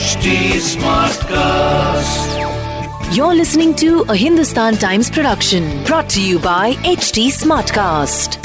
HD Smartcast. You're listening to a Hindustan Times production brought to you by HD Smartcast.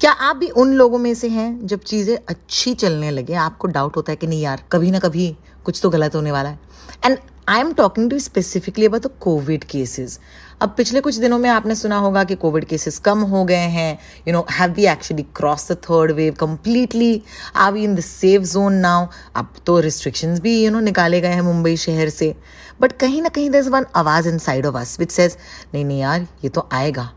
क्या आप भी उन लोगों में से हैं जब चीज़ें अच्छी चलने लगे आपको डाउट होता है कि नहीं यार कभी ना कभी कुछ तो गलत होने वाला है and I am talking to specifically about the Covid cases अब पिछले कुछ दिनों में आपने सुना होगा कि कोविड केसेस कम हो गए हैं। You know have we actually cross the third wave completely are we in the safe zone now अब तो रिस्ट्रिक्शंस भी यू you नो know, निकाले गए हैं मुंबई शहर से। बट कहीं ना कहीं दर वन आवाज़ inside of us which says नहीं नहीं यार ये तो आएगा।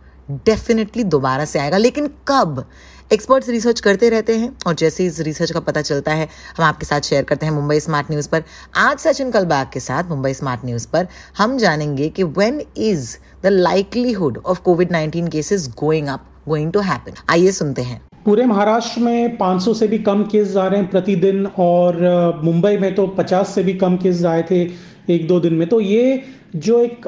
डेफिनेटली दोबारा से आएगा। लेकिन कब? एक्सपर्ट्स रिसर्च करते रहते हैं और जैसे इस रिसर्च का पता चलता है, हम आपके साथ शेयर करते हैं मुंबई स्मार्ट न्यूज़ पर। आज सचिन कलबाग के साथ मुंबई स्मार्ट न्यूज़ पर हम जानेंगे कि when is the likelihood of Covid 19 cases going up going to happen आइए सुनते हैं। पूरे महाराष्ट्र में 500 से भी कम केस आ रहे हैं प्रतिदिन और मुंबई में तो 50 से भी कम केस आए थे। एक दो दिन में। तो ये जो एक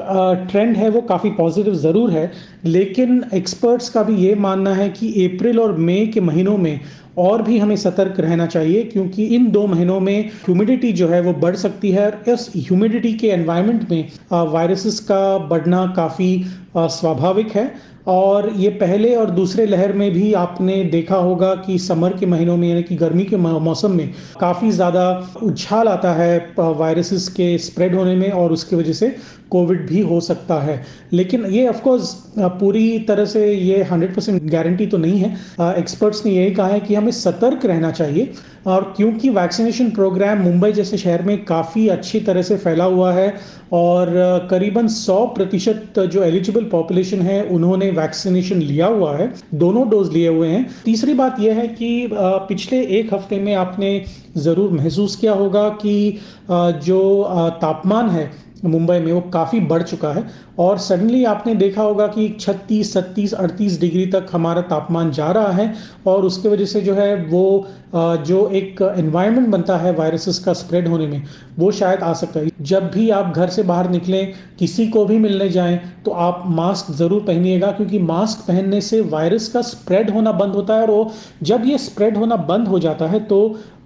ट्रेंड है वो काफ़ी पॉजिटिव ज़रूर है, लेकिन एक्सपर्ट्स का भी ये मानना है कि अप्रैल और मई के महीनों में और भी हमें सतर्क रहना चाहिए, क्योंकि इन दो महीनों में ह्यूमिडिटी जो है वो बढ़ सकती है और इस ह्यूमिडिटी के एनवायरनमेंट में वायरसेस का बढ़ना काफ़ी स्वाभाविक है। और ये पहले और दूसरे लहर में भी आपने देखा होगा कि समर के महीनों में, यानी कि गर्मी के मौसम में काफ़ी ज़्यादा उछाल आता है वायरसेस के स्प्रेड होने में और उसकी वजह से कोविड भी हो सकता है। लेकिन ये ऑफकोर्स पूरी तरह से ये 100 परसेंट गारंटी तो नहीं है। एक्सपर्ट्स ने यही कहा है कि हमें सतर्क रहना चाहिए और क्योंकि वैक्सीनेशन प्रोग्राम मुंबई जैसे शहर में काफ़ी अच्छी तरह से फैला हुआ है और करीबन 100 प्रतिशत जो एलिजिबल पॉपुलेशन है, उन्होंने वैक्सीनेशन लिया हुआ है, दोनों डोज लिए हुए हैं। तीसरी बात यह है कि पिछले एक हफ़्ते में आपने ज़रूर महसूस किया होगा कि जो तापमान है मुंबई में, वो काफ़ी बढ़ चुका है। और सडनली आपने देखा होगा कि छत्तीस, सत्तीस, अड़तीस डिग्री तक हमारा तापमान जा रहा है और उसके वजह से जो है वो जो एक एनवायरनमेंट बनता है वायरसेस का स्प्रेड होने में, वो शायद आ सकता है। जब भी आप घर से बाहर निकलें, किसी को भी मिलने जाएँ तो आप मास्क ज़रूर पहनिएगा क्योंकि मास्क पहनने से वायरस का स्प्रेड होना बंद होता है और वो, जब ये स्प्रेड होना बंद हो जाता है तो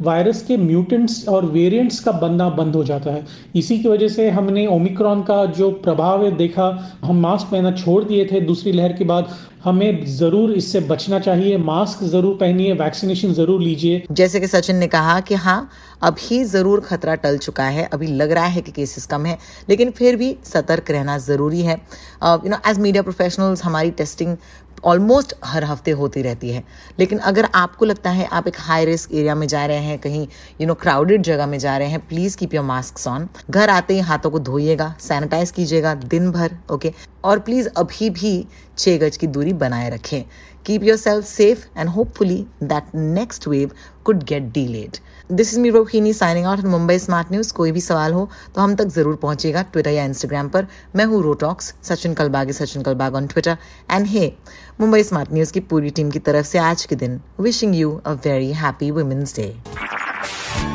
वायरस के म्यूटेंट्स और वेरिएंट्स का बनना बंद हो जाता है। इसी की वजह से हमने ओमिक्रॉन का जो प्रभाव है देखा, हम मास्क पहनना छोड़ दिए थे। दूसरी लहर के बाद हमें ज़रूर इससे बचना चाहिए, मास्क ज़रूर पहनिए, वैक्सीनेशन ज़रूर लीजिए। जैसे कि सचिन ने कहा कि हाँ अभी ज़रूर खतरा टल चुका है, अभी लग रहा है कि केसेस कम है, लेकिन फिर भी सतर्क रहना ज़रूरी है। You know as media professionals हमारी टेस्टिंग ऑलमोस्ट हर हफ़्ते होती रहती है। लेकिन अगर आपको लगता है आप एक हाई रिस्क एरिया में जा रहे हैं, कहीं यू नो क्राउडेड जगह में जा रहे हैं please keep your mask on घर आते ही हाथों को धोइएगा सैनिटाइज कीजिएगा दिन भर ओके और प्लीज़ अभी भी छह गज की दूरी बनाए रखें। Keep yourself safe and hopefully that next wave could get delayed this is me Rohini signing out in Mumbai smart news कोई भी सवाल हो तो हम तक ज़रूर पहुंचेगा ट्विटर या इंस्टाग्राम पर। मैं हूँ रोटॉक्स Sachin Kalbag Sachin Kalbag on Twitter and hey Mumbai smart news की पूरी टीम की तरफ़ से आज के दिन wishing you a very happy women's day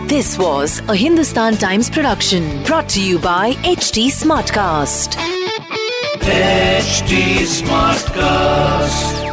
This was a Hindustan Times production brought to you by HT Smartcast. Smartcast.